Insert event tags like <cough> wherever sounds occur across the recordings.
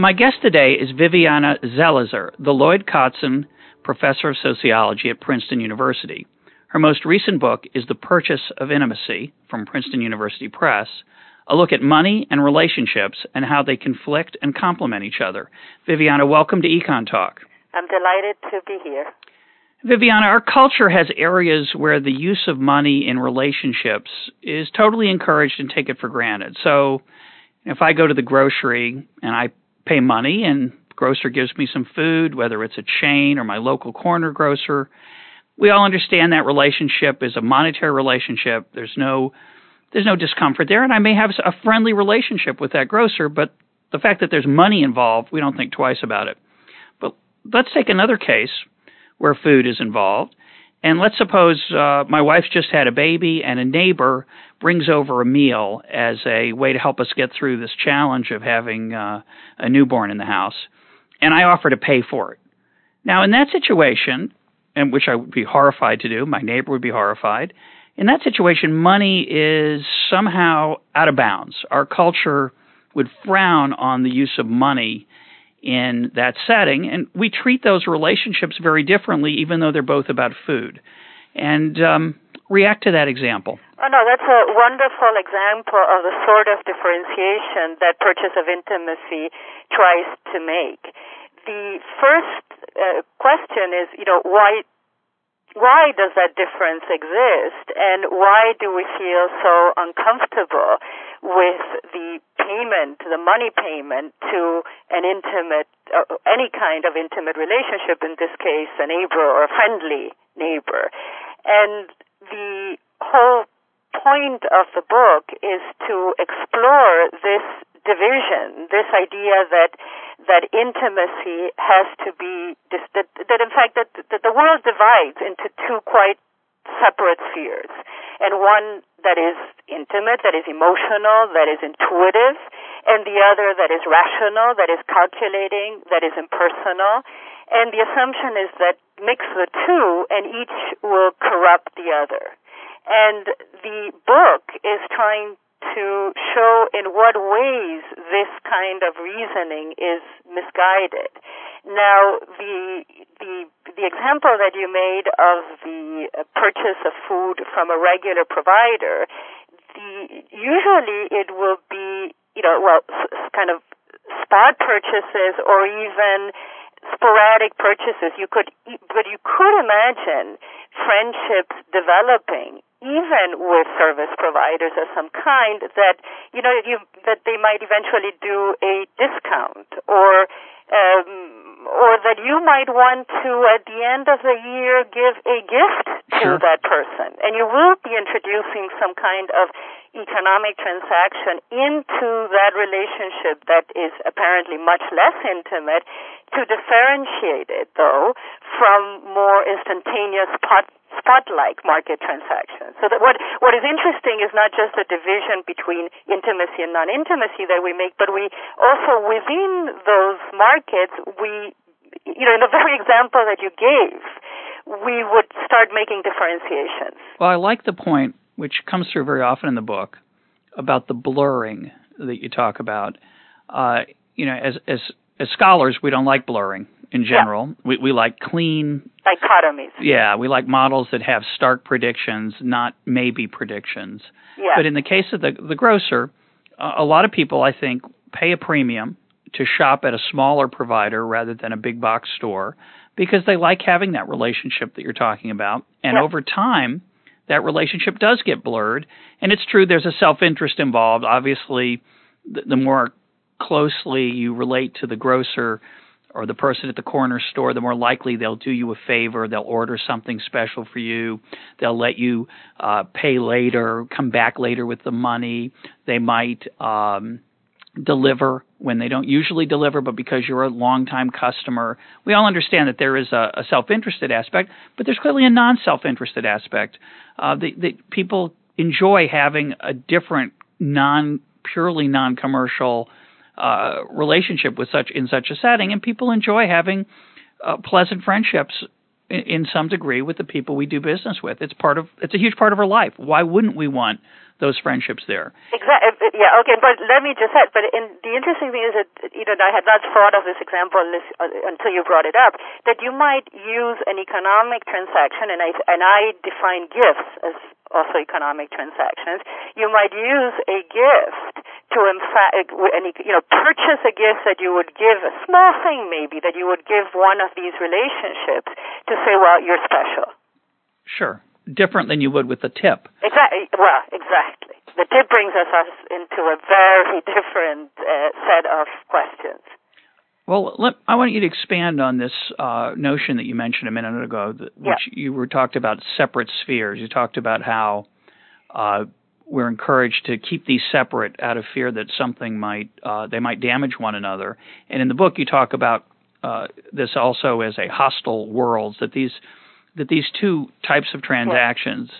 My guest today is Viviana Zelizer, the Lloyd Cotsen Professor of Sociology at Princeton University. Her most recent book is The Purchase of Intimacy from Princeton University Press, a look at money and relationships and how they conflict and complement each other. Viviana, welcome to Econ Talk. I'm delighted to be here. Viviana, our culture has areas where the use of money in relationships is totally encouraged and taken for granted. So, if I go to the grocery and I pay money and grocer gives me some food, whether it's a chain or my local corner grocer. We all understand that relationship is a monetary relationship. There's no there's no discomfort there and I may have a friendly relationship with that grocer, but the fact that there's money involved, we don't think twice about it. But let's take another case where food is involved. And let's suppose uh, my wife's just had a baby and a neighbor brings over a meal as a way to help us get through this challenge of having uh, a newborn in the house, and I offer to pay for it. Now, in that situation, and which I would be horrified to do, my neighbor would be horrified. In that situation, money is somehow out of bounds. Our culture would frown on the use of money in that setting, and we treat those relationships very differently, even though they're both about food. And um, react to that example. Oh, no, that's a wonderful example of the sort of differentiation that purchase of intimacy tries to make. The first uh, question is, you know, why why does that difference exist and why do we feel so uncomfortable with the payment, the money payment to an intimate, uh, any kind of intimate relationship, in this case, a neighbor or a friendly neighbor. And the whole point of the book is to explore this division, this idea that that intimacy has to be that, that in fact that, that the world divides into two quite separate spheres, and one that is intimate, that is emotional, that is intuitive, and the other that is rational, that is calculating, that is impersonal. And the assumption is that mix the two and each will corrupt the other. And the book is trying to show in what ways this kind of reasoning is misguided. Now, the the the example that you made of the purchase of food from a regular provider, the usually it will be you know well kind of spot purchases or even sporadic purchases. You could, but you could imagine friendships developing even with service providers of some kind that you know you that they might eventually do a discount or um, or that you might want to at the end of the year give a gift to sure. that person and you will be introducing some kind of economic transaction into that relationship that is apparently much less intimate to differentiate it though from more instantaneous spot spot-like market transactions. So that what what is interesting is not just the division between intimacy and non-intimacy that we make, but we also within those markets we you know in the very example that you gave, we would start making differentiations. Well, I like the point which comes through very often in the book about the blurring that you talk about. Uh, you know, as as as scholars, we don't like blurring in general. Yeah. We we like clean dichotomies. Yeah, we like models that have stark predictions, not maybe predictions. Yeah. But in the case of the the grocer, a lot of people I think pay a premium to shop at a smaller provider rather than a big box store because they like having that relationship that you're talking about. And yeah. over time, that relationship does get blurred. And it's true there's a self-interest involved. Obviously, the, the more closely you relate to the grocer, or the person at the corner store, the more likely they'll do you a favor. They'll order something special for you. They'll let you uh, pay later, come back later with the money. They might um, deliver when they don't usually deliver, but because you're a long-time customer. We all understand that there is a, a self-interested aspect, but there's clearly a non-self-interested aspect. Uh, the, the people enjoy having a different non purely non-commercial uh, relationship with such in such a setting, and people enjoy having uh, pleasant friendships in, in some degree with the people we do business with. It's part of it's a huge part of our life. Why wouldn't we want those friendships there. Exactly. Uh, yeah. Okay. But let me just add. But in, the interesting thing is that you know I had not thought of this example uh, until you brought it up. That you might use an economic transaction, and I and I define gifts as also economic transactions. You might use a gift to in fact, you know, purchase a gift that you would give a small thing maybe that you would give one of these relationships to say, well, you're special. Sure different than you would with the tip. Exactly. Well, exactly. The tip brings us, us into a very <laughs> different uh, set of questions. Well, let, I want you to expand on this uh, notion that you mentioned a minute ago, that, which yeah. you were talked about separate spheres. You talked about how uh, we're encouraged to keep these separate out of fear that something might uh, they might damage one another. And in the book, you talk about uh, this also as a hostile worlds that these that these two types of transactions,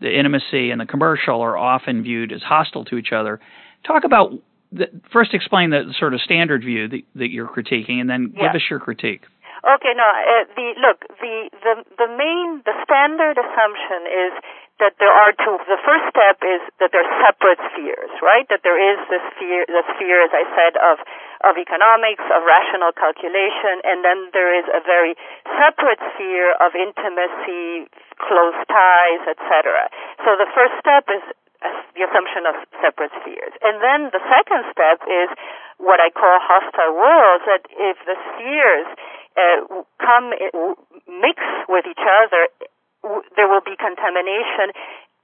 the intimacy and the commercial, are often viewed as hostile to each other. Talk about the, first explain the sort of standard view that, that you're critiquing, and then give us your critique. Okay, no, uh, the look, the, the the main the standard assumption is that there are two. The first step is that they're separate spheres, right? That there is this sphere, the sphere, as I said, of of economics, of rational calculation, and then there is a very separate sphere of intimacy, close ties, etc. So the first step is the assumption of separate spheres. And then the second step is what I call hostile worlds, that if the spheres uh, come, mix with each other, there will be contamination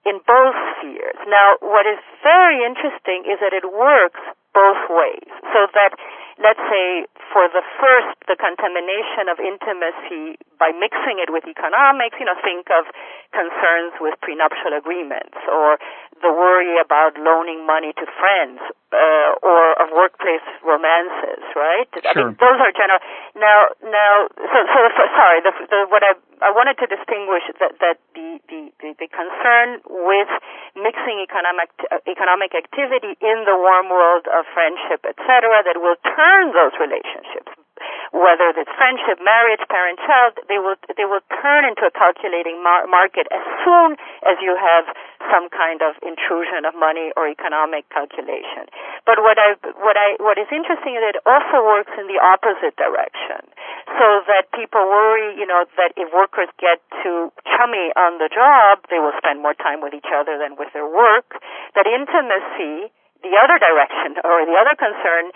in both spheres. Now, what is very interesting is that it works both ways. So that, let's say, for the first, the contamination of intimacy by mixing it with economics, you know, think of concerns with prenuptial agreements or the worry about loaning money to friends uh, or of workplace romances, right? Sure. I mean, those are general. Now, now, so, so sorry. The, the, what I I wanted to distinguish that that the the, the, the concern with mixing economic uh, economic activity in the warm world of friendship, etc., that will turn those relationships whether it's friendship, marriage, parent, child, they will they will turn into a calculating mar- market as soon as you have some kind of intrusion of money or economic calculation. But what I what I what is interesting is it also works in the opposite direction, so that people worry, you know, that if workers get too chummy on the job, they will spend more time with each other than with their work. That intimacy the other direction or the other concern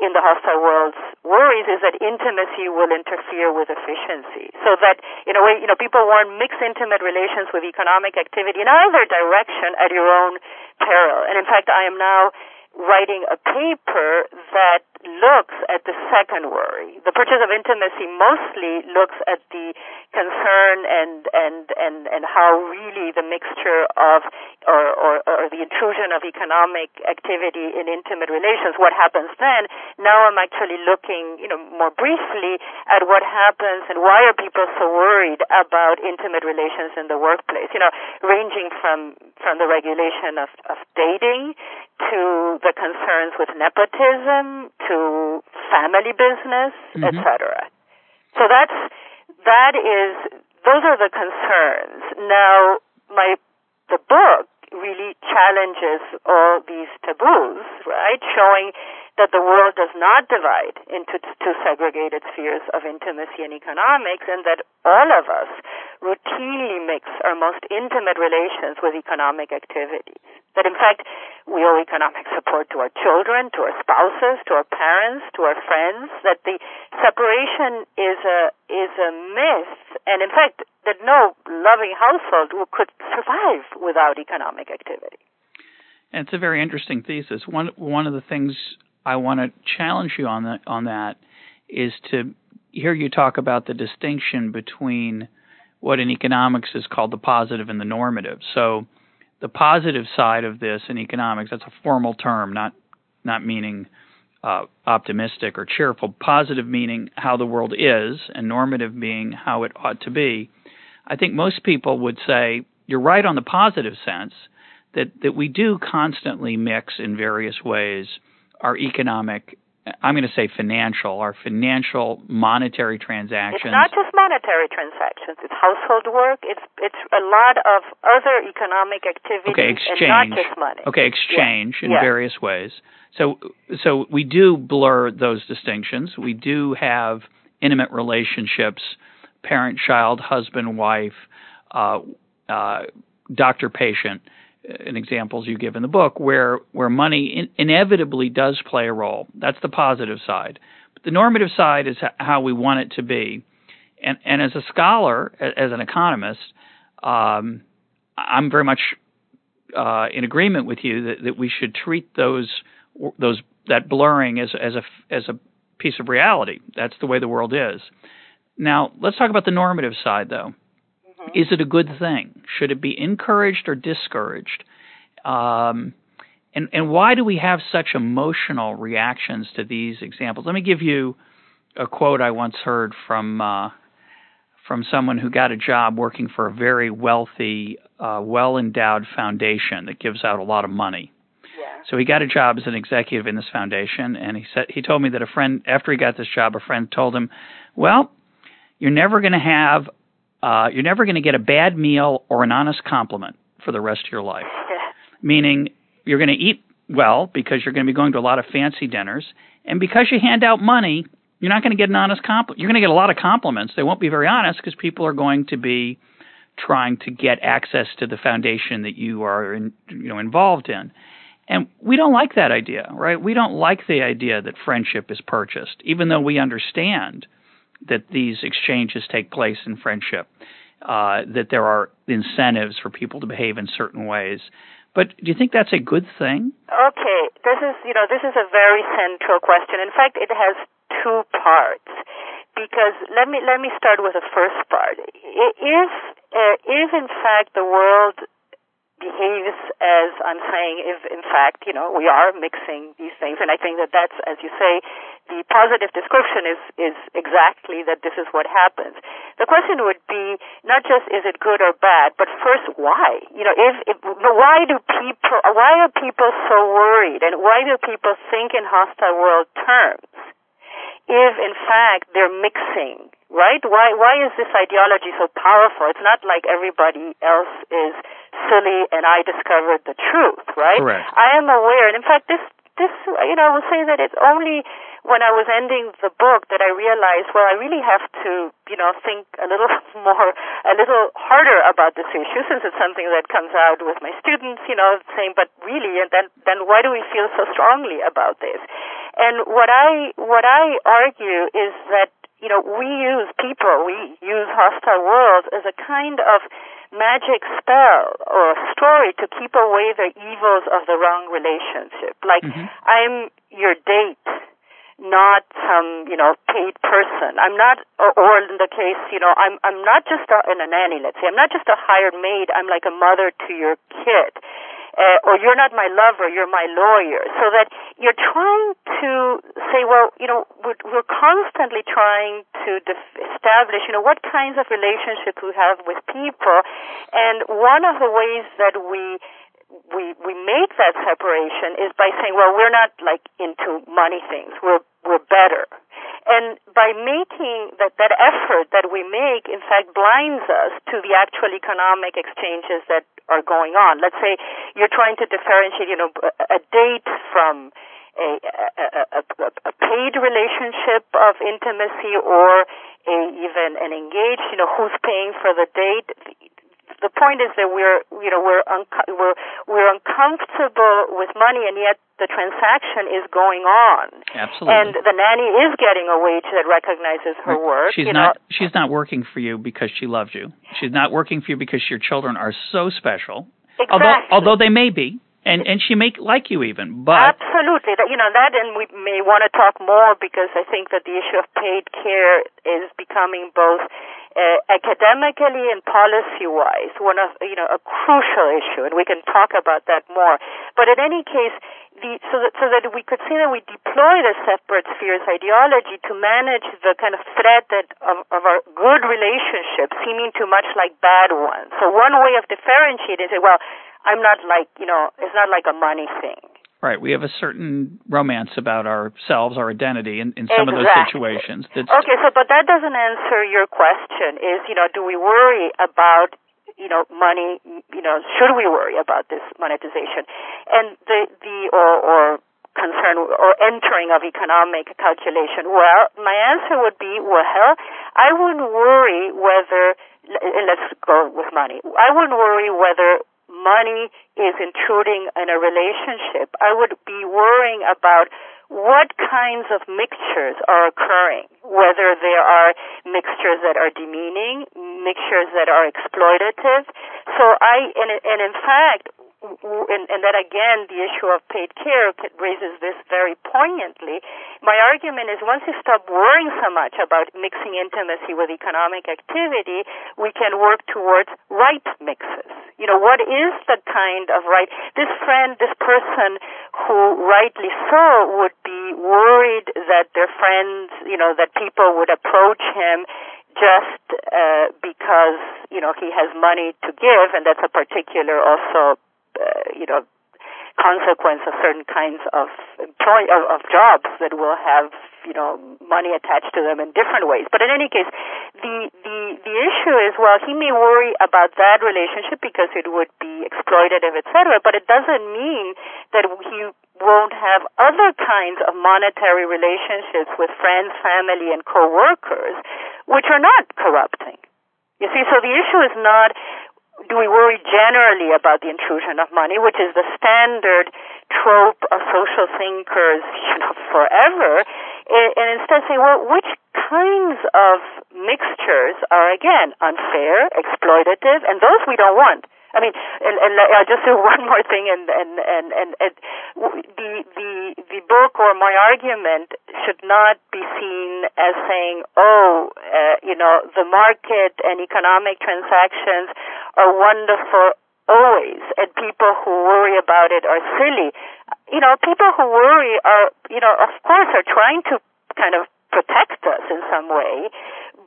in the hostile world's worries is that intimacy will interfere with efficiency. So that, in a way, you know, people want mixed intimate relations with economic activity in either direction at your own peril. And in fact, I am now writing a paper that looks at the second worry. The purchase of intimacy mostly looks at the concern and and and and how really the mixture of or or, or the intrusion of economic activity in intimate relations what happens then now i'm actually looking you know more briefly at what happens and why are people so worried about intimate relations in the workplace you know ranging from from the regulation of of dating to the concerns with nepotism to family business mm-hmm. etc so that's that is those are the concerns now my the book really challenges all these taboos, right? Showing that the world does not divide into two segregated spheres of intimacy and economics, and that all of us routinely mix our most intimate relations with economic activities. That in fact, we owe economic support to our children, to our spouses, to our parents, to our friends, that the separation is a, is a myth, and in fact, that no loving household could survive without economic activity. And it's a very interesting thesis. One one of the things I want to challenge you on that on that is to hear you talk about the distinction between what in economics is called the positive and the normative. So the positive side of this in economics, that's a formal term, not not meaning uh, optimistic or cheerful. Positive meaning how the world is, and normative being how it ought to be. I think most people would say you're right on the positive sense that that we do constantly mix in various ways our economic I'm going to say financial, our financial monetary transactions. It's not just monetary transactions. It's household work. It's it's a lot of other economic activities okay, exchange. and not just money. Okay, exchange yeah. in yeah. various ways. So so we do blur those distinctions. We do have intimate relationships, parent, child, husband, wife, uh, uh, doctor, patient and examples you give in the book where where money in, inevitably does play a role. That's the positive side. But the normative side is how we want it to be. And and as a scholar, as an economist, um, I'm very much uh, in agreement with you that, that we should treat those those that blurring as as a as a piece of reality. That's the way the world is. Now let's talk about the normative side, though. Is it a good thing? Should it be encouraged or discouraged? Um, and, and why do we have such emotional reactions to these examples? Let me give you a quote I once heard from uh, from someone who got a job working for a very wealthy, uh, well endowed foundation that gives out a lot of money. Yeah. So he got a job as an executive in this foundation, and he said he told me that a friend after he got this job, a friend told him, "Well, you're never going to have uh, you're never going to get a bad meal or an honest compliment for the rest of your life. <laughs> Meaning, you're going to eat well because you're going to be going to a lot of fancy dinners, and because you hand out money, you're not going to get an honest compliment. You're going to get a lot of compliments. They won't be very honest because people are going to be trying to get access to the foundation that you are, in, you know, involved in. And we don't like that idea, right? We don't like the idea that friendship is purchased, even though we understand that these exchanges take place in friendship, uh, that there are incentives for people to behave in certain ways. But do you think that's a good thing? Okay, this is you know this is a very central question. In fact, it has two parts. Because let me let me start with the first part. If uh, if in fact the world behaves as I'm saying, if in fact, you know, we are mixing these things, and I think that that's, as you say, the positive description is, is exactly that this is what happens. The question would be not just is it good or bad, but first why? You know, if, if why do people, why are people so worried, and why do people think in hostile world terms? If in fact they're mixing right? Why why is this ideology so powerful? It's not like everybody else is silly and I discovered the truth, right? Correct. I am aware, and in fact, this this you know I will say that it's only when I was ending the book that I realized, well, I really have to, you know, think a little <laughs> more, a little harder about this issue since it's something that comes out with my students, you know, saying, but really, and then, then why do we feel so strongly about this? And what I, what I argue is that you know, we use people, we use hostile worlds as a kind of magic spell or a story to keep away the evils of the wrong relationship. Like, mm-hmm. I'm your date, not some, you know, paid person. I'm not, or, or in the case, you know, I'm, I'm not just a, in a nanny, let's say, I'm not just a hired maid, I'm like a mother to your kid uh, or you're not my lover, you're my lawyer. So that you're trying to say, well, you know, we're, we're constantly trying to def- establish, you know, what kinds of relationships we have with people. And one of the ways that we we we make that separation is by saying, well, we're not like into money things. We're we're better. And by making that, that effort that we make, in fact, blinds us to the actual economic exchanges that are going on. Let's say you're trying to differentiate, you know, a date from a, a, a, a paid relationship of intimacy or a, even an engaged, you know, who's paying for the date the point is that we're you know we're unco- we're we're uncomfortable with money and yet the transaction is going on. Absolutely. And the nanny is getting a wage that recognizes her work. She's not know. she's not working for you because she loves you. She's not working for you because your children are so special. Exactly. Although although they may be. And and she may like you even, but absolutely, you know that, and we may want to talk more because I think that the issue of paid care is becoming both uh, academically and policy-wise one of you know a crucial issue, and we can talk about that more. But in any case, the, so that so that we could see that we deploy the separate spheres ideology to manage the kind of threat that of, of our good relationships seeming too much like bad ones. So one way of differentiating is, well, I'm not like you know, it's not like a money thing. Right. We have a certain romance about ourselves, our identity, in, in some exactly. of those situations. That's okay, so but that doesn't answer your question. Is you know, do we worry about you know money? You know, should we worry about this monetization? And the the or or concern or entering of economic calculation? Well, my answer would be, well, I wouldn't worry whether, let's go with money. I wouldn't worry whether money is intruding in a relationship, I would be worrying about what kinds of mixtures are occurring, whether there are mixtures that are demeaning, mixtures that are exploitative. So I, and, in fact, and, and that again, the issue of paid care raises this very poignantly. My argument is once you stop worrying so much about mixing intimacy with economic activity, we can work towards right mixes. You know, what is the kind of right? This friend, this person who rightly so would be worried that their friends, you know, that people would approach him just uh, because you know he has money to give, and that's a particular also uh, you know, consequence of certain kinds of employ of, of jobs that will have you know money attached to them in different ways. But in any case, the the the issue is well, he may worry about that relationship because it would be exploitative, etc. But it doesn't mean that he won't have other kinds of monetary relationships with friends, family, and coworkers, which are not corrupting. You see, so the issue is not do we worry generally about the intrusion of money, which is the standard trope of social thinkers, <laughs> you know, forever, and instead say, well, which kinds of mixtures are again unfair, exploitative, and those we don't want. I mean, and, and I'll just do <laughs> one more thing, and and and and, and the the the book or my argument should not be seen as saying, oh, uh, you know, the market and economic transactions are wonderful always, and people who worry about it are silly. You know, people who worry are, you know, of course, are trying to kind of protect us in some way,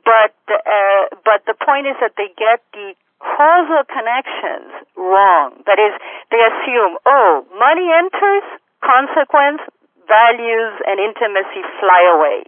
but uh, but the point is that they get the causal connections wrong. That is, they assume, oh, money enters, consequence, values, and intimacy fly away.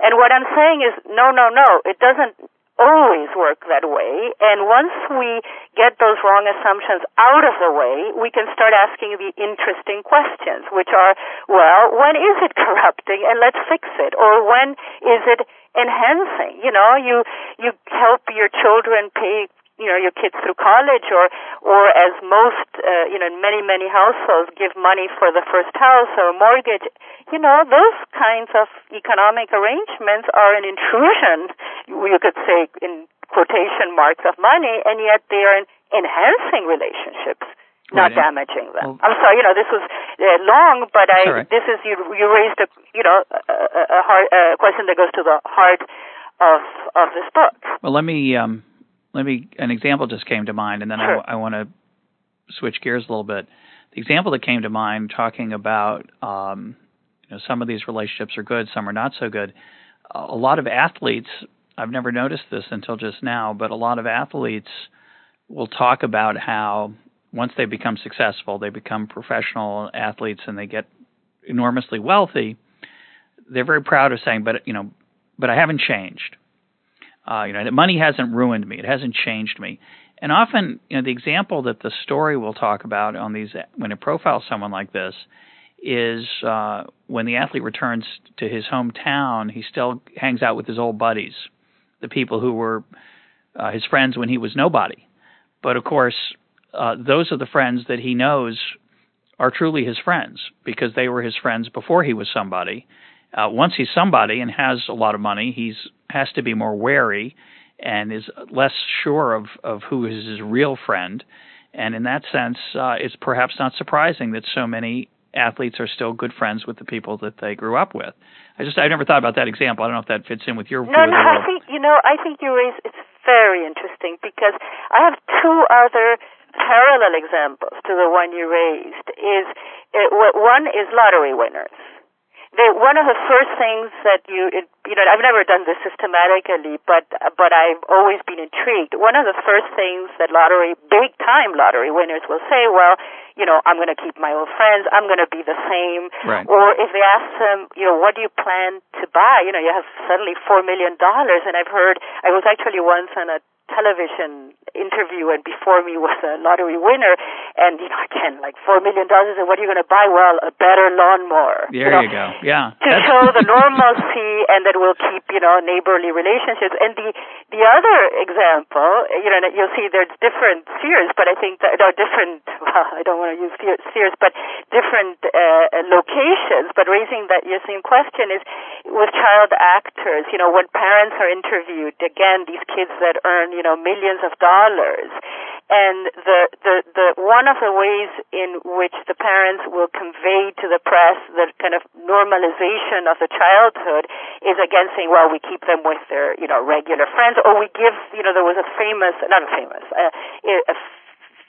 And what I'm saying is, no, no, no, it doesn't always work that way. And once we get those wrong assumptions out of the way, we can start asking the interesting questions, which are, well, when is it <laughs> corrupting and let's fix it? Or when is it enhancing? You know, you, you help your children pay you know your kids through college or or as most uh, you know many many households give money for the first house or a mortgage you know those kinds of economic arrangements are an intrusion you could say in quotation marks of money and yet they are enhancing relationships not right. damaging them. Well, I'm sorry, you know, this was uh, long, but I right. this is you you raised a you know a, a, heart, a question that goes to the heart of of this book. Well, let me um let me an example just came to mind, and then sure. I, I want to switch gears a little bit. The example that came to mind, talking about um, you know some of these relationships are good, some are not so good. A lot of athletes, I've never noticed this until just now, but a lot of athletes will talk about how once they become successful, they become professional athletes and they get enormously wealthy. They're very proud of saying, but you know, but I haven't changed. Uh, you know, money hasn't ruined me. It hasn't changed me. And often, you know, the example that the story will talk about on these when it profiles someone like this is uh, when the athlete returns to his hometown, he still hangs out with his old buddies, the people who were uh, his friends when he was nobody. But of course, uh, those are the friends that he knows are truly his friends because they were his friends before he was somebody. Uh, once he's somebody and has a lot of money, he's has to be more wary and is less sure of, of who is his real friend. And in that sense, uh, it's perhaps not surprising that so many athletes are still good friends with the people that they grew up with. I just I never thought about that example. I don't know if that fits in with your. No, no. I think you know. I think you raise it's very interesting because I have two other parallel examples to the one you raised. Is it, one is lottery winners they, one of the first things that you, it, you know, I've never done this systematically, but but I've always been intrigued. One of the first things that lottery, big time lottery winners will say, well, you know, I'm going to keep my old friends. I'm going to be the same. Right. Or if they ask them, you know, what do you plan to buy? You know, you have suddenly four million dollars, and I've heard. I was actually once on a television interview and before me was a lottery winner. And you know again like four million dollars and what are you going to buy? Well a better lawnmower there you, know, you go. Yeah. To show the <laughs> normalcy and that will keep you know neighborly relationships. And the the other example you know you'll see there's different spheres but i think that no different <laughs> well i don't want to use spheres but different uh, locations. But raising that your same question is with child actors you know when parents are interviewed again these kids that earn you know millions of dollars. And the the the one of the ways in which the parents will convey to the press the kind of normalization of the childhood is again saying well we keep them with their you know regular friends or we give you know there was a famous not a famous uh, a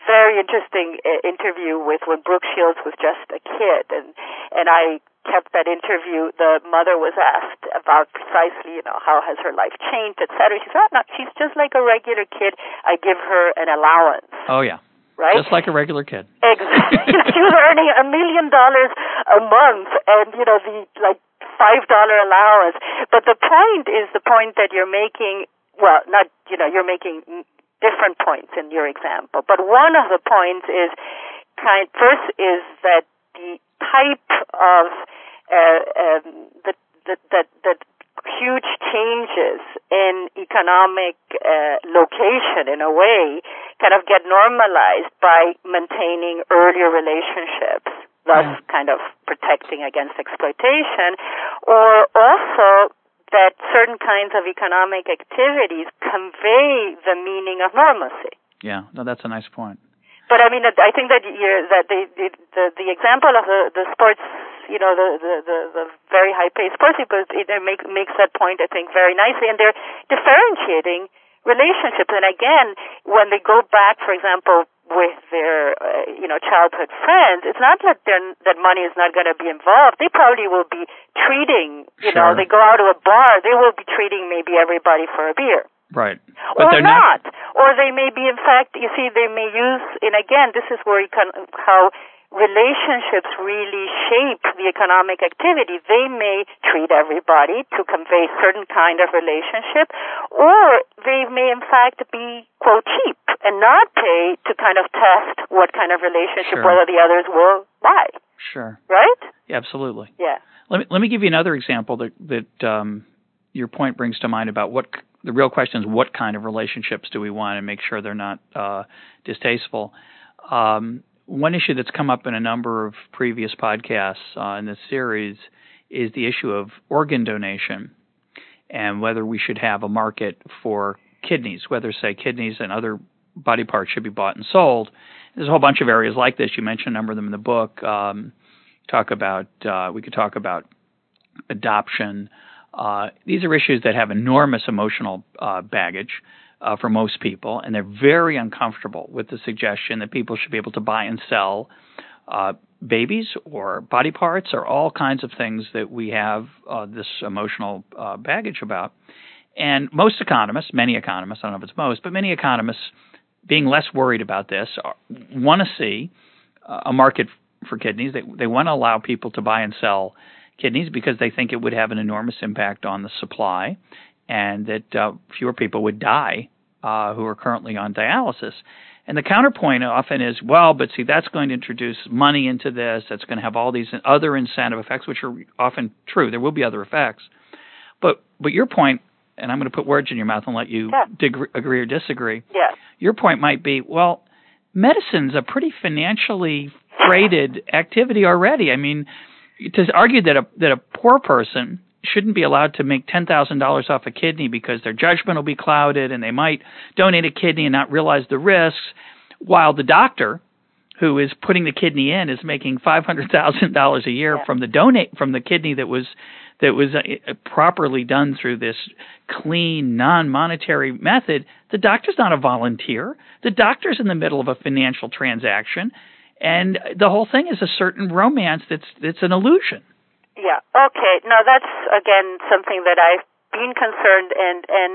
very interesting uh, interview with when Brooke Shields was just a kid and and I kept that interview, the mother was asked about precisely, you know, how has her life changed, et cetera. She said, oh, no, she's just like a regular kid. I give her an allowance. Oh, yeah. Right? Just like a regular kid. Exactly. <laughs> she was earning a million dollars a month and, you know, the, like, five dollar allowance. But the point is the point that you're making, well, not, you know, you're making different points in your example. But one of the points is kind, first is that the type of uh, um, the, the, the, the huge changes in economic uh, location in a way kind of get normalized by maintaining earlier relationships thus mm. kind of protecting against exploitation or also that certain kinds of economic activities convey the meaning of normalcy. Yeah no that's a nice point. But I mean, I think that you that the, the the the example of the the sports, you know, the the the, the very high paced sports people, it, it make, makes that point I think very nicely, and they're differentiating relationships. And again, when they go back, for example, with their uh, you know childhood friends, it's not that they're, that money is not going to be involved. They probably will be treating, you sure. know, they go out to a bar, they will be treating maybe everybody for a beer. Right. But or not. not. Or they may be, in fact, you see, they may use, and again, this is where you can, how relationships really shape the economic activity. They may treat everybody to convey certain kind of relationship, or they may in fact be quote cheap and not pay to kind of test what kind of relationship sure. whether the others will buy. Sure. Right? Yeah, absolutely. Yeah. Let me let me give you another example that that um, your point brings to mind about what the real question is what kind of relationships do we want and make sure they're not uh, distasteful. Um, one issue that's come up in a number of previous podcasts uh, in this series is the issue of organ donation and whether we should have a market for kidneys, whether, say, kidneys and other body parts should be bought and sold. There's a whole bunch of areas like this. You mentioned a number of them in the book. Um, talk about uh, we could talk about adoption, uh, these are issues that have enormous emotional uh, baggage uh, for most people, and they're very uncomfortable with the suggestion that people should be able to buy and sell uh, babies or body parts or all kinds of things that we have uh, this emotional uh, baggage about. And most economists, many economists, I don't know if it's most, but many economists, being less worried about this, want to see a market for kidneys. They they want to allow people to buy and sell kidneys because they think it would have an enormous impact on the supply and that uh, fewer people would die uh, who are currently on dialysis. And the counterpoint often is, well, but see, that's going to introduce money into this. That's going to have all these other incentive effects, which are often true. There will be other effects. But but your point, and I'm going to put words in your mouth and let you yeah. dig- agree or disagree. Yeah. Your point might be, well, medicine's a pretty financially freighted activity already. I mean, to argue that a that a poor person shouldn't be allowed to make ten thousand dollars off a kidney because their judgment will be clouded and they might donate a kidney and not realize the risks, while the doctor who is putting the kidney in is making five hundred thousand dollars a year Yeah. from the donate from the kidney that was that was uh, properly done through this clean non-monetary method the doctor's not a volunteer. The doctor's in the middle of a financial transaction. And the whole thing is a certain romance that's that's an illusion Yeah. Okay. Now that's again something that I've been concerned and and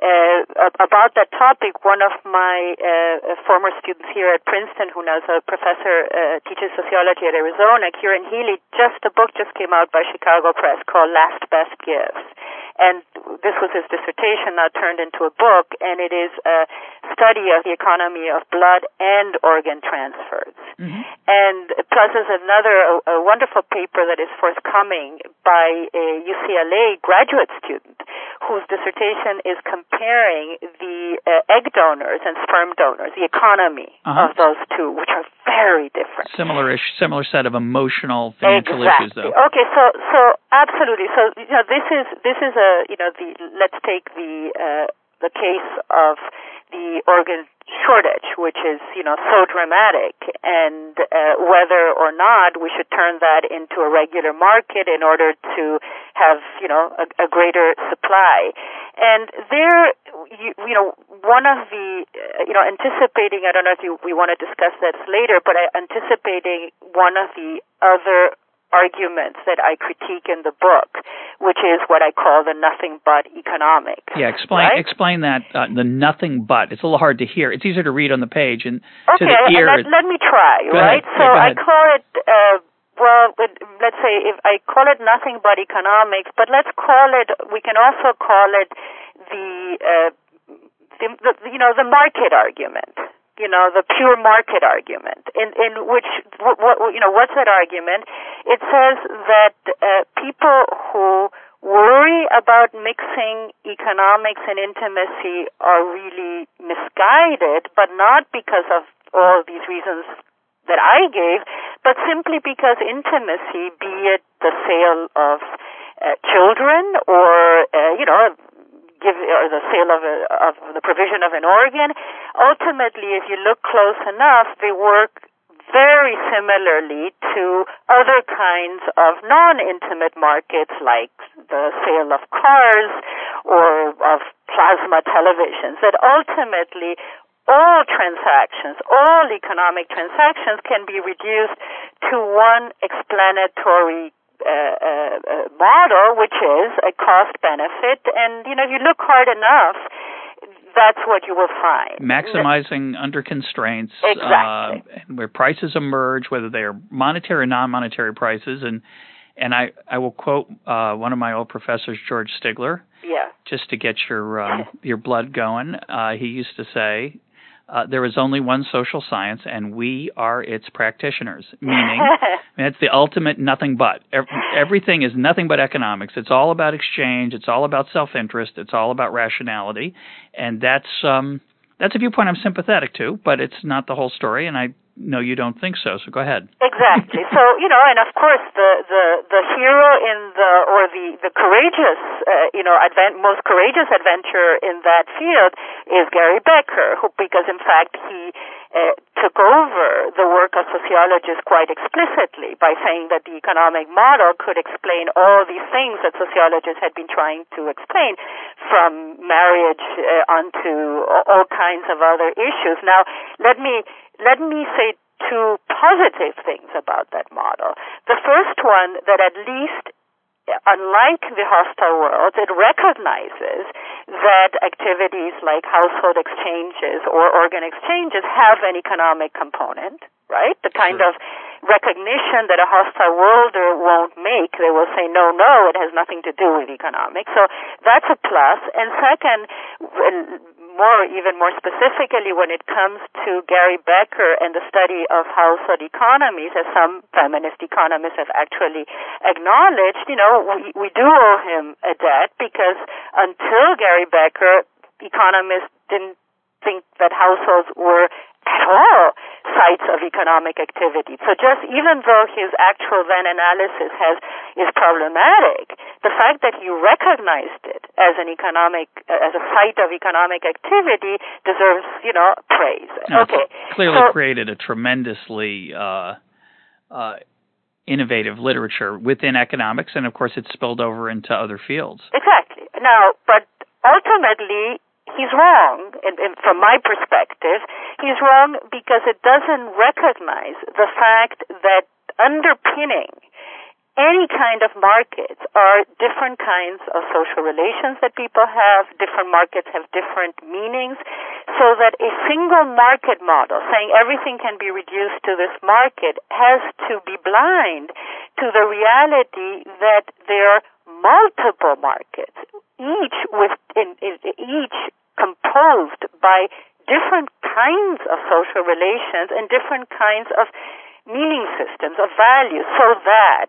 uh, about that topic. One of my uh, former students here at Princeton, who now is a professor, uh, teaches sociology at Arizona, Kieran Healy. Just a book just came out by Chicago Press called Last Best Gifts, and this was his dissertation now turned into a book, and it is a study of the economy of blood and organ transfers. mm-hmm. And plus, there's another a, a wonderful paper that is forthcoming by a UCLA graduate student whose dissertation is comparing the uh, egg donors and sperm donors, the economy Uh-huh. of those two, which are very different. similar similar set of emotional financial exactly. issues though Okay, so so absolutely. So you know, this is this is a you know the let's take the uh, the case of the organ shortage, which is you know so dramatic, and uh, whether or not we should turn that into a regular market in order to have you know a, a greater supply. And there, you, you know, one of the uh, you know anticipating. I don't know if you, we want to discuss that later, but I, anticipating one of the other arguments that I critique in the book, which is what I call the nothing but economics. Yeah, explain right? explain that uh, the nothing but. It's a little hard to hear. It's easier to read on the page and okay, to the ear. let, let me try, Go right? ahead. So Yeah, I call it, uh, well, let's say if I call it nothing but economics, but let's call it, we can also call it the, uh, the, the you know, the market argument. You know, the pure market argument, in in which, what, what, you know, what's that argument? It says that uh, people who worry about mixing economics and intimacy are really misguided, but not because of all these reasons that I gave, but simply because intimacy, be it the sale of uh, children or, uh, you know, give or the sale of, a, of the provision of an organ, ultimately, if you look close enough, they work very similarly to other kinds of non-intimate markets like the sale of cars or of plasma televisions that ultimately all transactions, all economic transactions can be reduced to one explanatory uh, uh, uh, model, which is a cost benefit. And, you know, if you look hard enough, that's what you will find. maximizing under constraints Exactly. uh, where prices emerge whether they are monetary or non-monetary prices and and I, I will quote uh, one of my old professors George Stigler Yeah. just to get your um, <laughs> your blood going uh, he used to say uh, there is only one social science and we are its practitioners <laughs> meaning it's the ultimate nothing but. Ev- Everything is nothing but economics. It's all about exchange. It's all about self-interest. It's all about rationality, and that's um, that's a viewpoint I'm sympathetic to, but it's not the whole story. And I know you don't think so. So go ahead. Exactly. So you know, and of course, the the the hero in the or the the courageous, uh, you know, advent, most courageous adventurer in that field is Gary Becker, who because in fact he uh, took over the work of sociologists quite explicitly by saying that the economic model could explain all these things that sociologists had been trying to explain, from marriage uh, onto all kinds of other issues. Now, let me let me say two positive things about that model. The first one that at least unlike the hostile world, it recognizes that activities like household exchanges or organ exchanges have an economic component, right? The kind Sure. of recognition that a hostile worlder won't make. They will say, no, no, it has nothing to do with economics. So that's a plus. And second, more, even more specifically, when it comes to Gary Becker and the study of household economies, as some feminist economists have actually acknowledged, you know, we, we do owe him a debt because until Gary Becker, economists didn't think that households were at all sites of economic activity. So just even though his actual then analysis has is problematic, the fact that he recognized it as an economic as a site of economic activity deserves, you know, praise. No, okay. Clearly so, created a tremendously uh, uh, innovative literature within economics, and of course, it's spilled over into other fields. Exactly. Now, but ultimately, he's wrong and, and from my perspective he's wrong because it doesn't recognize the fact that underpinning any kind of markets are different kinds of social relations that people have. Different markets have different meanings. So that a single market model saying everything can be reduced to this market has to be blind to the reality that there multiple markets, each with in, in, each composed by different kinds of social relations and different kinds of meaning systems of values, so that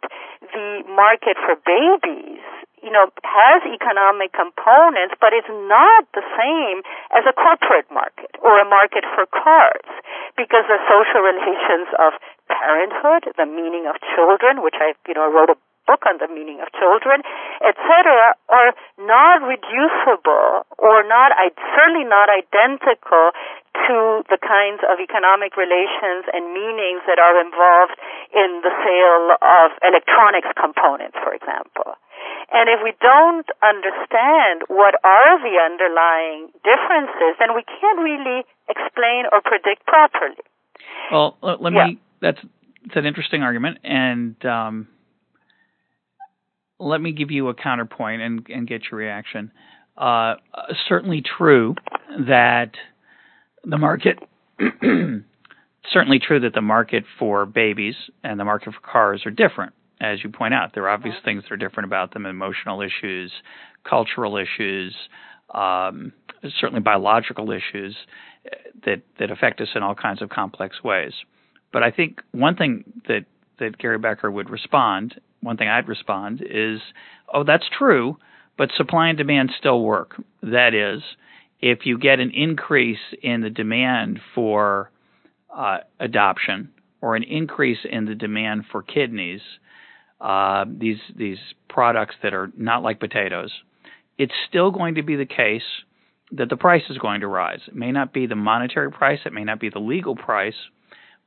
the market for babies you know has economic components but it's not the same as a corporate market or a market for cars because the social relations of parenthood the meaning of children which i you know wrote a book on the meaning of children, etc., are not reducible or not certainly not identical to the kinds of economic relations and meanings that are involved in the sale of electronics components, for example. And if we don't understand what are the underlying differences, then we can't really explain or predict properly. Well, let me. Yeah. That's it's an interesting argument, and um, let me give you a counterpoint and, and get your reaction. Uh, certainly true that the market, <clears throat> certainly true that the market for babies and the market for cars are different. As you point out, there are obvious things that are different about them emotional issues, cultural issues, um, certainly biological issues that, that affect us in all kinds of complex ways. But I think one thing that, that Gary Becker would respond one thing I'd respond is, oh, that's true, but supply and demand still work. That is, if you get an increase in the demand for uh, adoption or an increase in the demand for kidneys, uh, these these products that are not like potatoes, it's still going to be the case that the price is going to rise. It may not be the monetary price, it may not be the legal price,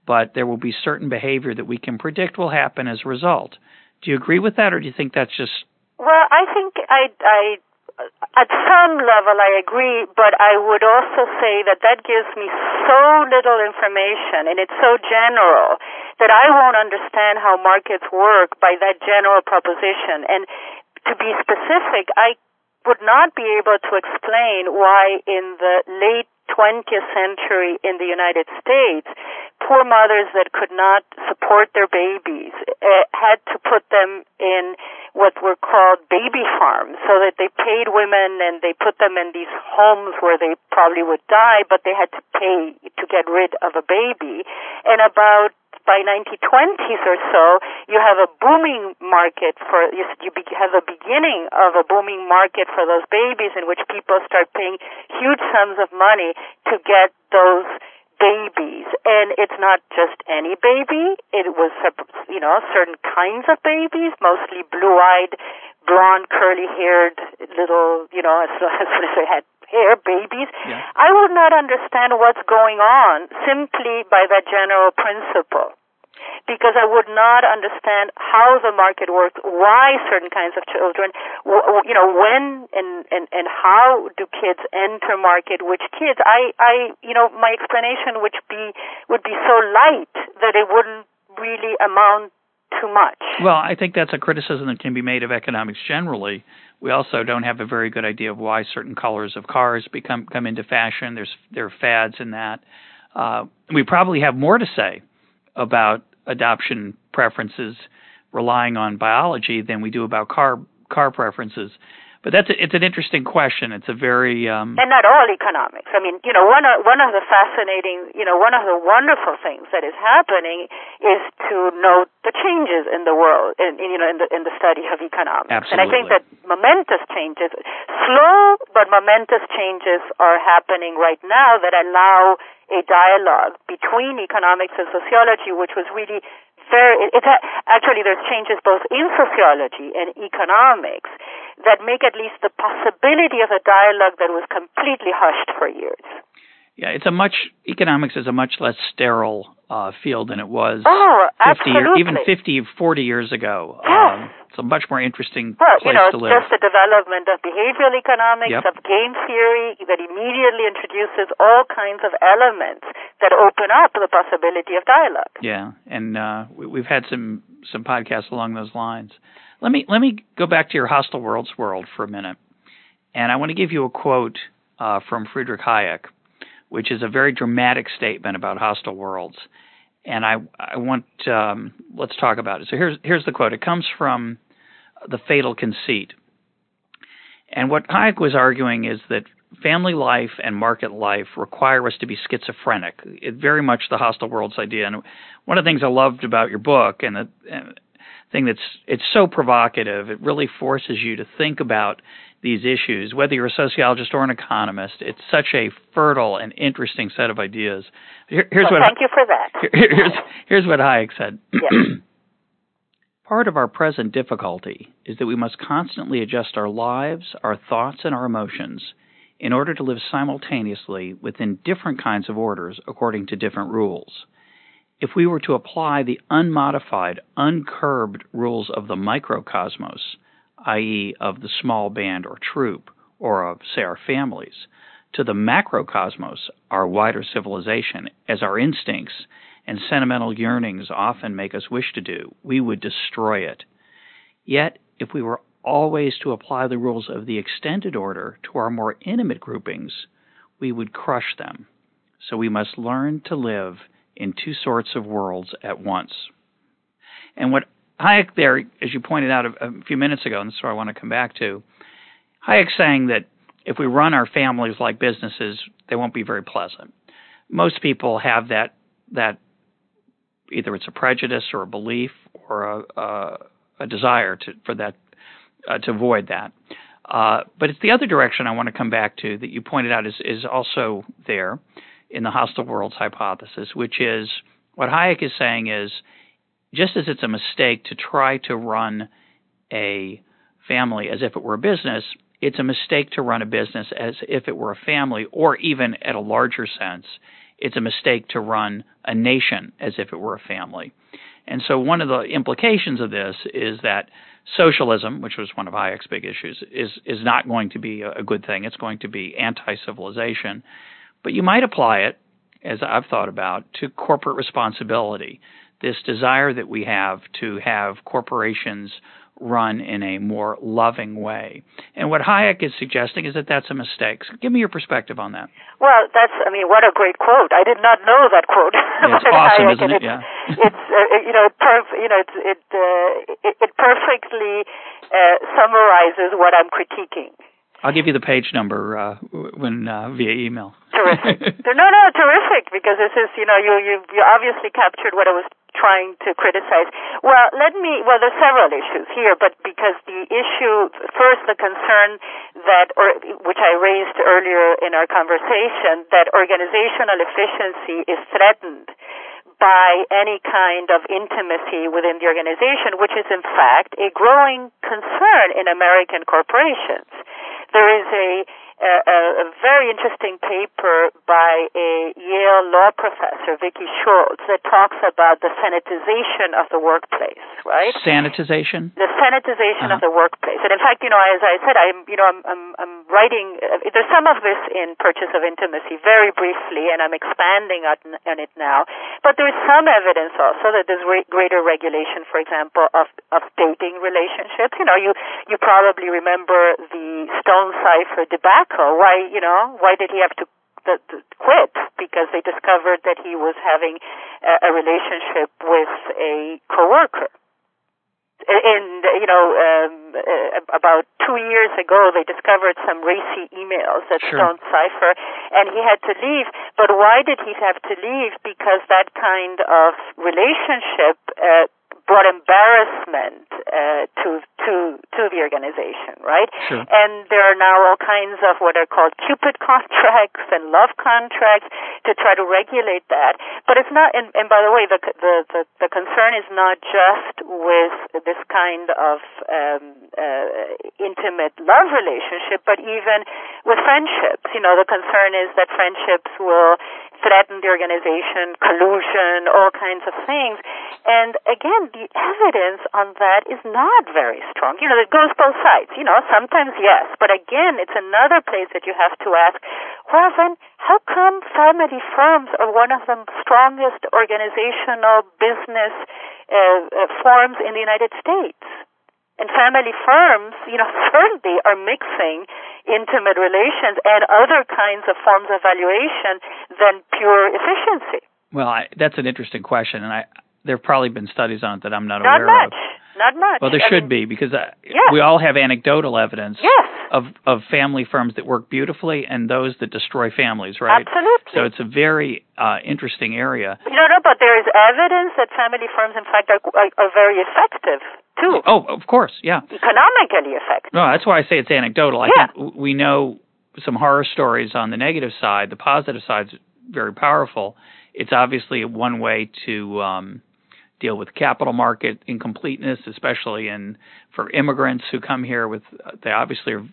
but there will be certain behavior that we can predict will happen as a result. Do you agree with that, or do you think that's just? Well, I think I, I, at some level, I agree, but I would also say that that gives me so little information, and it's so general that I won't understand how markets work by that general proposition. And to be specific, I would not be able to explain why in the late 20th century in the United States, poor mothers that could not support their babies uh, had to put them in what were called baby farms so that they paid women and they put them in these homes where they probably would die but they had to pay to get rid of a baby. And about by 1920s or so, you have a booming market for you, you have a beginning of a booming market for those babies in which people start paying huge sums of money to get those babies. And it's not just any baby. It was you know certain kinds of babies mostly blue-eyed blonde curly haired little you know <laughs> as, as soon as they had hair babies yeah. i would not understand what's going on simply by that general principle because I would not understand how the market works, why certain kinds of children, you know, when and, and, and how do kids enter market, which kids. I, I, you know, my explanation would be, would be so light that it wouldn't really amount too much. Well, I think that's a criticism that can be made of economics generally. We also don't have a very good idea of why certain colors of cars become come into fashion. There's there are fads in that. Uh, we probably have more to say about adoption preferences relying on biology than we do about car car preferences. But that's a, it's an interesting question. It's a very um, and not all economics. I mean, you know, one of one of the fascinating, you know, one of the wonderful things that is happening is to note the changes in the world, in, in you know, in the in the study of economics. Absolutely. And I think that momentous changes, slow but momentous changes, are happening right now that allow a dialogue between economics and sociology, which was really very, it's actually there's changes both in sociology and economics that make at least the possibility of a dialogue that was completely hushed for years. Yeah, it's a much economics is a much less sterile uh, field than it was oh, 50 years, even 50, 40 years ago. Yes. Um, it's a much more interesting well, place you know, to live. just the development of behavioral economics, yep. of game theory, that immediately introduces all kinds of elements that open up the possibility of dialogue. Yeah, and uh, we, we've had some some podcasts along those lines. Let me let me go back to your hostile worlds world for a minute, and I want to give you a quote uh, from Friedrich Hayek, which is a very dramatic statement about hostile worlds and I I want um, let's talk about it. So here's here's the quote. It comes from the Fatal Conceit, and what Hayek was arguing is that family life and market life require us to be schizophrenic. It very much the hostile worlds idea. And one of the things I loved about your book and the thing that's it's so provocative, it really forces you to think about these issues, whether you're a sociologist or an economist. It's such a fertile and interesting set of ideas. Here, here's well, what thank you for that. Here's, here's what Hayek said. Yes. <clears throat> Part of our present difficulty is that we must constantly adjust our lives, our thoughts, and our emotions in order to live simultaneously within different kinds of orders according to different rules. If we were to apply the unmodified, uncurbed rules of the microcosmos, i.e., of the small band or troop, or of, say, our families, to the macrocosmos, our wider civilization, as our instincts and sentimental yearnings often make us wish to do, we would destroy it. Yet, if we were always to apply the rules of the extended order to our more intimate groupings, we would crush them. So we must learn to live in two sorts of worlds at once. And what Hayek there, as you pointed out a, a few minutes ago, and this is what I want to come back to, Hayek's saying that if we run our families like businesses, they won't be very pleasant. Most people have that that either it's a prejudice or a belief or a, a, a desire to for that uh, to avoid that. Uh, but it's the other direction I want to come back to that you pointed out is is also there in the hostile worlds hypothesis, which is what Hayek is saying is just as it's a mistake to try to run a family as if it were a business, it's a mistake to run a business as if it were a family, or even at a larger sense, it's a mistake to run a nation as if it were a family. And so, one of the implications of this is that socialism, which was one of Hayek's big issues, is is not going to be a good thing. It's going to be anti-civilization. But you might apply it, as I've thought about, to corporate responsibility. This desire that we have to have corporations run in a more loving way. And what Hayek is suggesting is that that's a mistake. So give me your perspective on that. Well, that's, I mean, what a great quote. I did not know that quote. Yeah, it's <laughs> awesome, Hayek, isn't it? Yeah. <laughs> it's, uh, you know, perf- you know, it, it, uh, it, it perfectly uh, summarizes what I'm critiquing. I'll give you the page number uh, when uh, via email. Terrific. <laughs> no, no, terrific. Because this is, you know, you you you obviously captured what I was trying to criticize. Well, let me. Well, there's several issues here, but because the issue first, the concern that, or which I raised earlier in our conversation, that organizational efficiency is threatened by any kind of intimacy within the organization, which is in fact a growing concern in American corporations. There is a, a, a very interesting paper by a Yale law professor, Vicki Schultz, that talks about the sanitization of the workplace, right? Sanitization? The sanitization uh-huh. of the workplace. And in fact, you know, as I said, I'm, you know, I'm, I'm, I'm writing, uh, there's some of this in Purchase of Intimacy very briefly, and I'm expanding on, on it now. But there's some evidence also that there's re- greater regulation, for example, of, of dating relationships. You know, you, you probably remember the Stone Stonecipher debacle. Why, you know, why did he have to the, the quit? Because they discovered that he was having a, a relationship with a coworker. And you know, um, uh, about two years ago, they discovered some racy emails at sure. Stonecipher, and he had to leave. But why did he have to leave? Because that kind of relationship uh, brought embarrassment uh, to to to the organization, right? Sure. And there are now all kinds of what are called Cupid <laughs> contracts and love contracts to try to regulate that. But it's not. And, and by the way, the, the the the concern is not just with this kind of um, uh, intimate love relationship, but even with friendships. You know, the concern is that friendships will threaten the organization, collusion, all kinds of things. And again, the evidence on that is not very strong. You know, it goes both sides. You know, sometimes yes, but again, it's another place that you have to ask, well then, how come family firms are one of the strongest organizational business uh, uh, forms in the United States? And family firms, you know, <laughs> certainly are mixing intimate relations and other kinds of forms of valuation than pure efficiency. Well, I, that's an interesting question, and I there have probably been studies on it that I'm not, not aware much. of. Not much. Well, there I should mean, be because uh, Yes. we all have anecdotal evidence Yes. of of family firms that work beautifully and those that destroy families, right? Absolutely. So it's a very uh, interesting area. No, no, but there is evidence that family firms, in fact, are, are, are very effective too, Oh, of course, yeah. economically effective. No, that's why I say it's anecdotal. I Yeah. think we know some horror stories on the negative side. The positive side's very powerful. It's obviously one way to um, deal with capital market incompleteness, especially in for immigrants who come here with they obviously are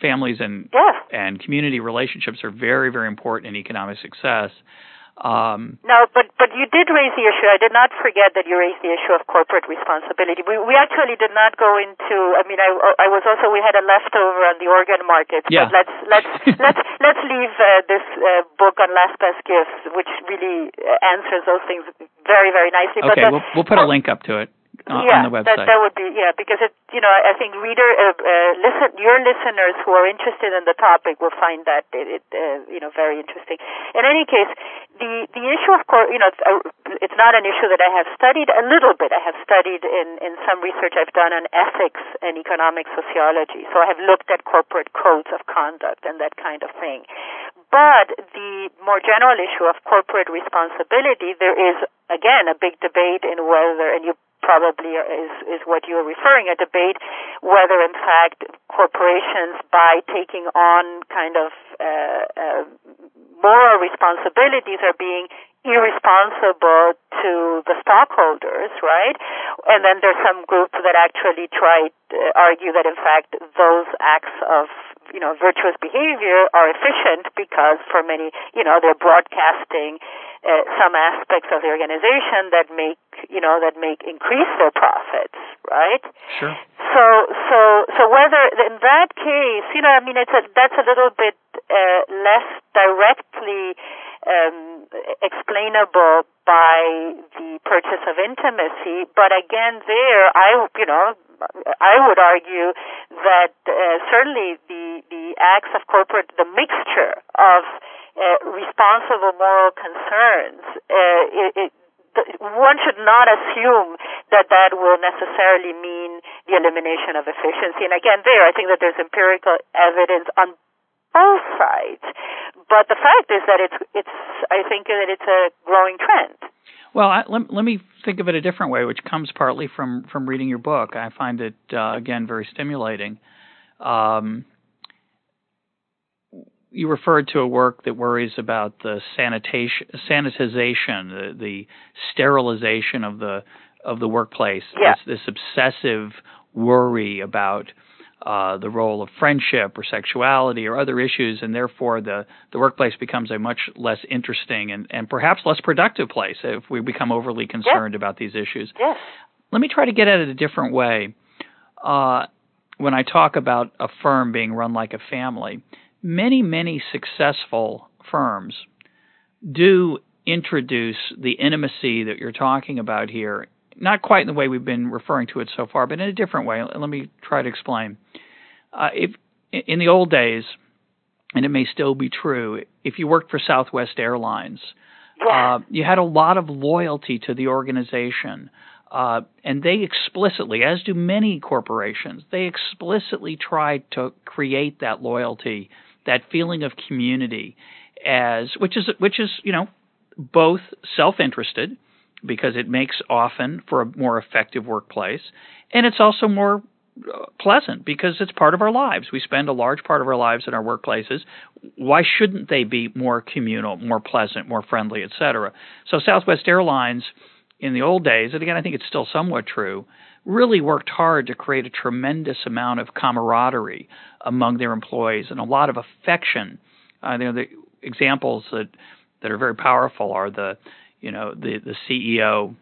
families and Yes. and community relationships are very very important in economic success. Um, No, but but you did raise the issue. I did not forget that you raised the issue of corporate responsibility. We we actually did not go into. I mean, I I was also we had a leftover on the organ market. Yeah. But let's let's <laughs> let's let's leave uh, this uh, book on last best gifts, which really uh, answers those things very very nicely. but okay, the- we'll we'll put a link up to it uh, yeah, on the That, that would be yeah, because it you know I think reader uh, uh, listen your listeners who are interested in the topic will find that it, it uh, you know very interesting. In any case, the the issue of course you know it's, uh, it's not an issue that I have studied a little bit. I have studied in in some research I've done on ethics and economic sociology. So I have looked at corporate codes of conduct and that kind of thing. But the more general issue of corporate responsibility, there is again a big debate in whether, and you probably is is what you're referring a debate whether in fact corporations by taking on kind of uh, uh, moral responsibilities are being irresponsible to the stockholders, right? And then there's some groups that actually try to argue that in fact those acts of you know virtuous behavior are efficient because for many you know they're broadcasting uh, some aspects of the organization that make you know that make increase their profits, right? sure. So so so whether in that case, you know, I mean, it's a that's a little bit uh, less directly um, explainable by the purchase of intimacy, but again, there I you know I would argue that uh, certainly the the acts of corporate the mixture of uh, responsible moral concerns uh, it, it one should not assume that that will necessarily mean the elimination of efficiency. And again, there, I think that there's empirical evidence on both sides. But the fact is that it's, it's, I think that it's a growing trend. Well, I, let, let me think of it a different way, which comes partly from, from reading your book. I find it, uh, again, very stimulating. Um, you referred to a work that worries about the sanitation, sanitization, the, the sterilization of the of the workplace. Yeah. This, this obsessive worry about uh, the role of friendship or sexuality or other issues, and therefore the, the workplace becomes a much less interesting and, and perhaps less productive place if we become overly concerned about these issues. Yes. Let me try to get at it a different way. Uh, when I talk about a firm being run like a family, many, many successful firms do introduce the intimacy that you're talking about here, not quite in the way we've been referring to it so far, but in a different way. Let me try to explain. Uh, if in the old days, and it may still be true, if you worked for Southwest Airlines, Yeah. uh, you had a lot of loyalty to the organization. Uh, and they explicitly, as do many corporations, they explicitly try to create that loyalty, that feeling of community, as which is which is you know both self-interested because it makes often for a more effective workplace, and it's also more uh, pleasant because it's part of our lives. We spend a large part of our lives in our workplaces. Why shouldn't they be more communal, more pleasant, more friendly, etc.? So Southwest Airlines in the old days, and again I think it's still somewhat true, really worked hard to create a tremendous amount of camaraderie among their employees and a lot of affection. Uh, you know, the examples that that are very powerful are the you know the the CEO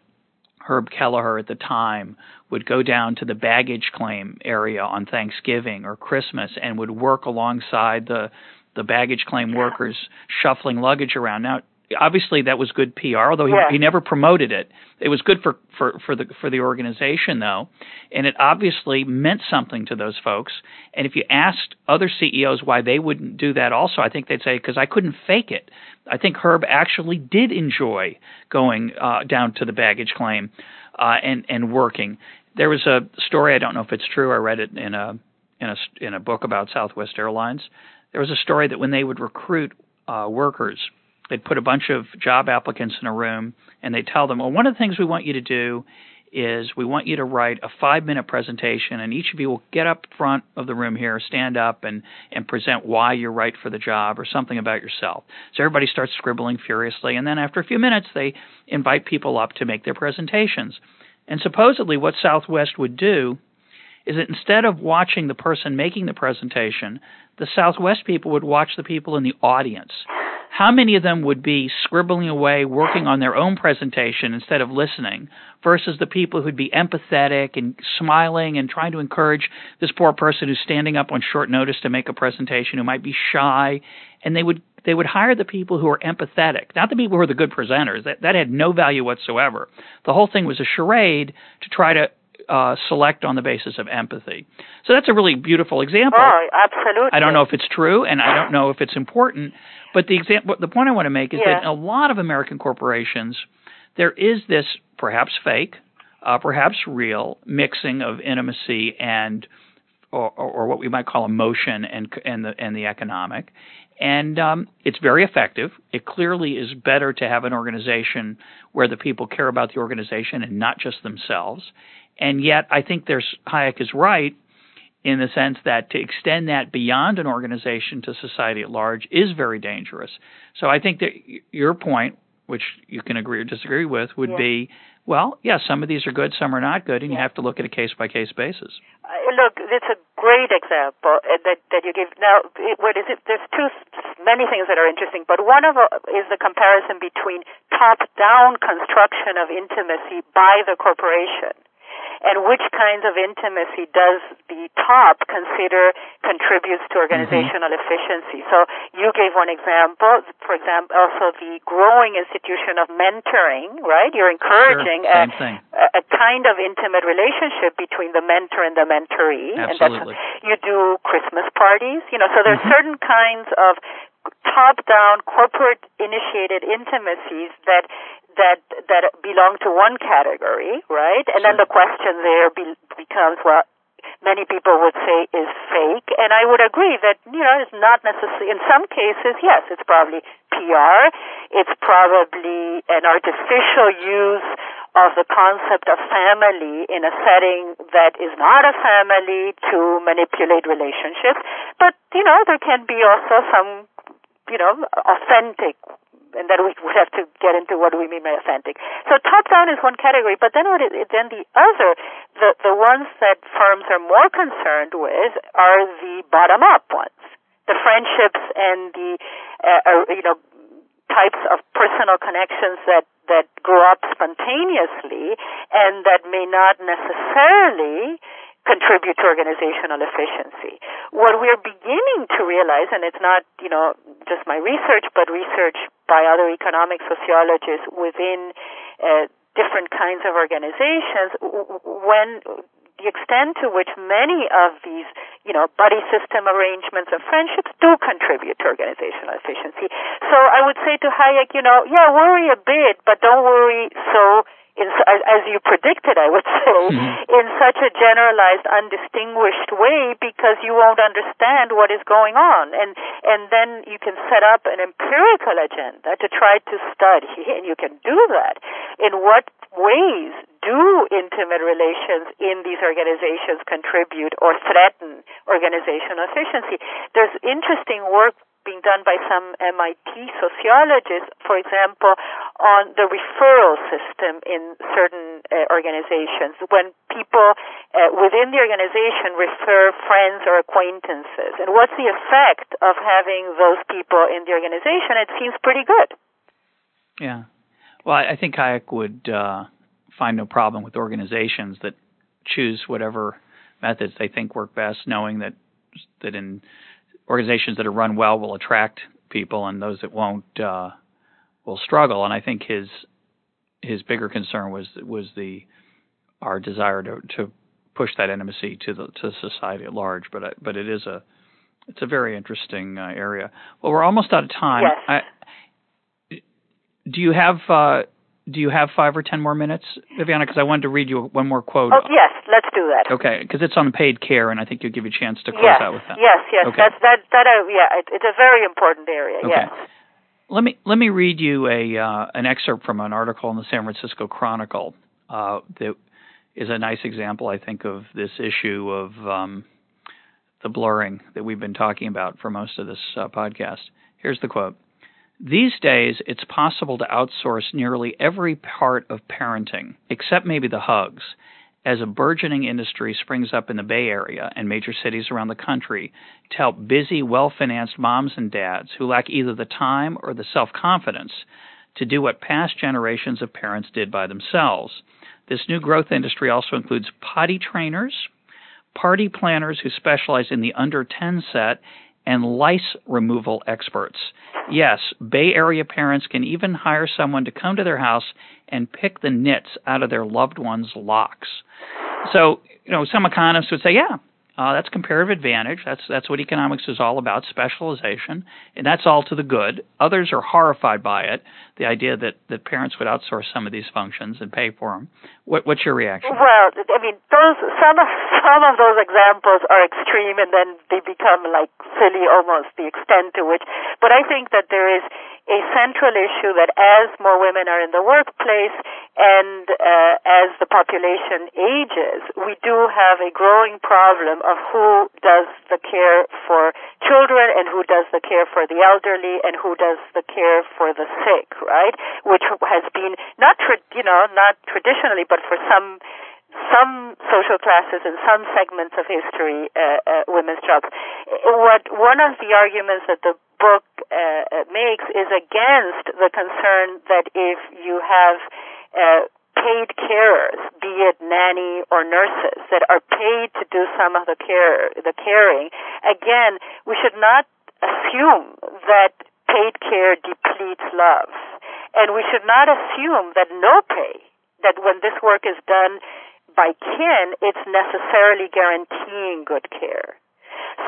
Herb Kelleher at the time would go down to the baggage claim area on Thanksgiving or Christmas and would work alongside the the baggage claim workers shuffling luggage around. Now, obviously that was good PR, although he, yeah. he never promoted it. It was good for, for, for the for the organization though, and it obviously meant something to those folks. And if you asked other CEOs why they wouldn't do that also, I think they'd say because I couldn't fake it. I think Herb actually did enjoy going uh, down to the baggage claim uh, and and working. There was a story I don't know if it's true. I read it in a in a in a book about Southwest Airlines. There was a story that when they would recruit uh, workers they'd put a bunch of job applicants in a room and they'd tell them, well, one of the things we want you to do is we want you to write a five minute presentation and each of you will get up front of the room here, stand up and, and present why you're right for the job or something about yourself. So everybody starts scribbling furiously and then after a few minutes they invite people up to make their presentations. And supposedly what Southwest would do is that instead of watching the person making the presentation, the Southwest people would watch the people in the audience how many of them would be scribbling away, working on their own presentation instead of listening, versus the people who'd be empathetic and smiling and trying to encourage this poor person who's standing up on short notice to make a presentation, who might be shy, and they would they would hire the people who are empathetic, not the people who are the good presenters. That that had no value whatsoever. The whole thing was a charade to try to uh, select on the basis of empathy. So that's a really beautiful example. Oh, absolutely. I don't know if it's true, and I don't know if it's important, but the example, the point I want to make is yeah. that a lot of American corporations, there is this perhaps fake, uh, perhaps real mixing of intimacy and or, or, what we might call emotion and and the and the economic, and um, it's very effective. It clearly is better to have an organization where the people care about the organization and not just themselves. And yet, I think there's Hayek is right in the sense that to extend that beyond an organization to society at large is very dangerous. So I think that your point, which you can agree or disagree with, would yeah. be well, yes, yeah, some of these are good, some are not good, and yeah. you have to look at a case by case basis. Uh, look, it's a great example uh, that that you give. Now, it, what is it? There's two many things that are interesting, but one of uh, is the comparison between top-down construction of intimacy by the corporation and which kinds of intimacy does the top consider contributes to organizational mm-hmm. efficiency. So you gave one example, for example, also the growing institution of mentoring, right? You're encouraging sure. a, a, kind of intimate relationship between the mentor and the mentoree. Absolutely. And that's, you do Christmas parties, you know, so there's mm-hmm. certain kinds of top-down corporate initiated intimacies that that that belong to one category, right? And then the question there be, becomes, well, many people would say is fake, and I would agree that you know it's not necessarily. In some cases, yes, it's probably PR. It's probably an artificial use of the concept of family in a setting that is not a family to manipulate relationships. But you know, there can be also some you know authentic and then we <laughs> would have to get into what do we mean by authentic. So top down is one category, but then what it, then the other, the the ones that firms are more concerned with are the bottom up ones, the friendships and the uh, uh, you know types of personal connections that that grow up spontaneously and that may not necessarily contribute to organizational efficiency. What we're beginning to realize, and it's not, you know, just my research, but research by other economic sociologists within uh, different kinds of organizations, when the extent to which many of these you know, buddy system arrangements and friendships do contribute to organizational efficiency. So I would say to Hayek, you know, yeah, worry a bit, but don't worry so in, as you predicted, I would <laughs> say, mm-hmm. in such a generalized, undistinguished way because you won't understand what is going on. And, and then you can set up an empirical agenda to try to study, <laughs> and you can do that, in what ways do intimate relations in these organizations contribute or threaten organizational efficiency. There's interesting work being done by some MIT sociologists, for example, on the referral system in certain uh, organizations. When people uh, within the organization refer friends or acquaintances, and what's the effect of having those people in the organization? It seems pretty good. Yeah. Well, I think Hayek would uh, find no problem with organizations that choose whatever methods they think work best, knowing that that in organizations that are run well will attract people, and those that won't uh, will struggle. And I think his his bigger concern was was the our desire to, to push that intimacy to the to society at large. But I, but it is a it's a very interesting uh, area. Well, we're almost out of time. Yes. I, do you have uh, do you have five or ten more minutes, Viviana? Because I wanted to read you one more quote. Oh yes, let's do that. Okay, because it's on paid care, and I think you'll give you a chance to close yes, out with that. Yes, yes, okay. that's that that uh, yeah, it, it's a very important area. Okay. Yes. Let me let me read you a uh, an excerpt from an article in the San Francisco Chronicle uh, that is a nice example, I think, of this issue of um, the blurring that we've been talking about for most of this uh, podcast. Here's the quote. These days, it's possible to outsource nearly every part of parenting, except maybe the hugs, as a burgeoning industry springs up in the Bay Area and major cities around the country to help busy, well financed moms and dads who lack either the time or the self confidence to do what past generations of parents did by themselves. This new growth industry also includes potty trainers, party planners who specialize in the under 10 set, and lice removal experts. Yes, Bay Area parents can even hire someone to come to their house and pick the nits out of their loved one's locks. So, you know, some economists would say, yeah, uh, that's comparative advantage. That's that's what economics is all about, specialization, and that's all to the good. Others are horrified by it, the idea that, that parents would outsource some of these functions and pay for them. What, what's your reaction? Well, I mean, those some of some of those examples are extreme, and then they become like silly, almost the extent to which. But I think that there is a central issue that as more women are in the workplace and uh, as the population ages, we do have a growing problem of who does the care for children and who does the care for the elderly and who does the care for the sick, right? Which has been not, tra- you know, not traditionally, but for some some social classes and some segments of history, uh, uh, women's jobs. What one of the arguments that the book uh, uh, makes is against the concern that if you have uh, paid carers, be it nanny or nurses, that are paid to do some of the care, the caring. Again, we should not assume that paid care depletes love, and we should not assume that no pay, that when this work is done by kin, it's necessarily guaranteeing good care.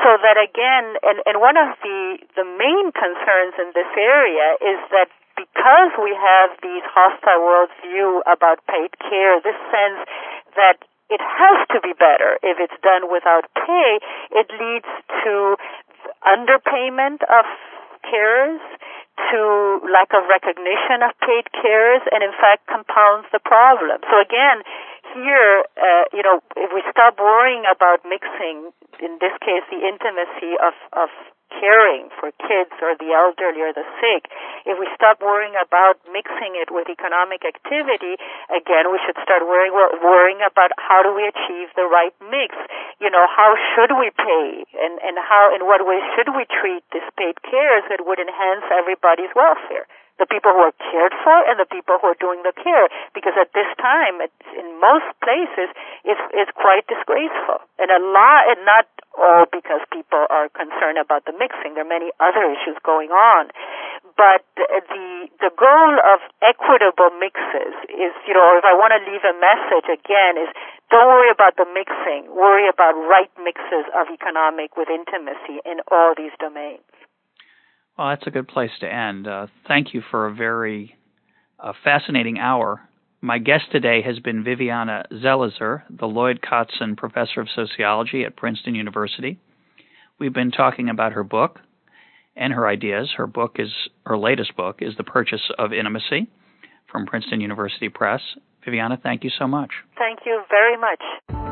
So that again, and, and one of the, the main concerns in this area is that because we have these hostile worldview about paid care, this sense that it has to be better if it's done without pay, it leads to underpayment of carers, to lack of recognition of paid carers, and in fact compounds the problem. So again, here, uh, you know, if we stop worrying about mixing, in this case, the intimacy of, of caring for kids or the elderly or the sick, if we stop worrying about mixing it with economic activity, again, we should start worrying, worrying about how do we achieve the right mix. You know, how should we pay and, and how, in what ways should we treat this paid cares that would enhance everybody's welfare? The people who are cared for and the people who are doing the care. Because at this time, in most places, it's, it's quite disgraceful. And a lot, and not all because people are concerned about the mixing. There are many other issues going on. but the the goal of equitable mixes is, you know, if I want to leave a message again, is don't worry about the mixing. Worry about right mixes of economic with intimacy in all these domains. Well, that's a good place to end. Uh, thank you for a very uh, fascinating hour. My guest today has been Viviana Zelizer, the Lloyd Cotsen Professor of Sociology at Princeton University. We've been talking about her book, and her ideas. Her book is her latest book is The Purchase of Intimacy from Princeton University Press. Viviana, thank you so much. Thank you very much.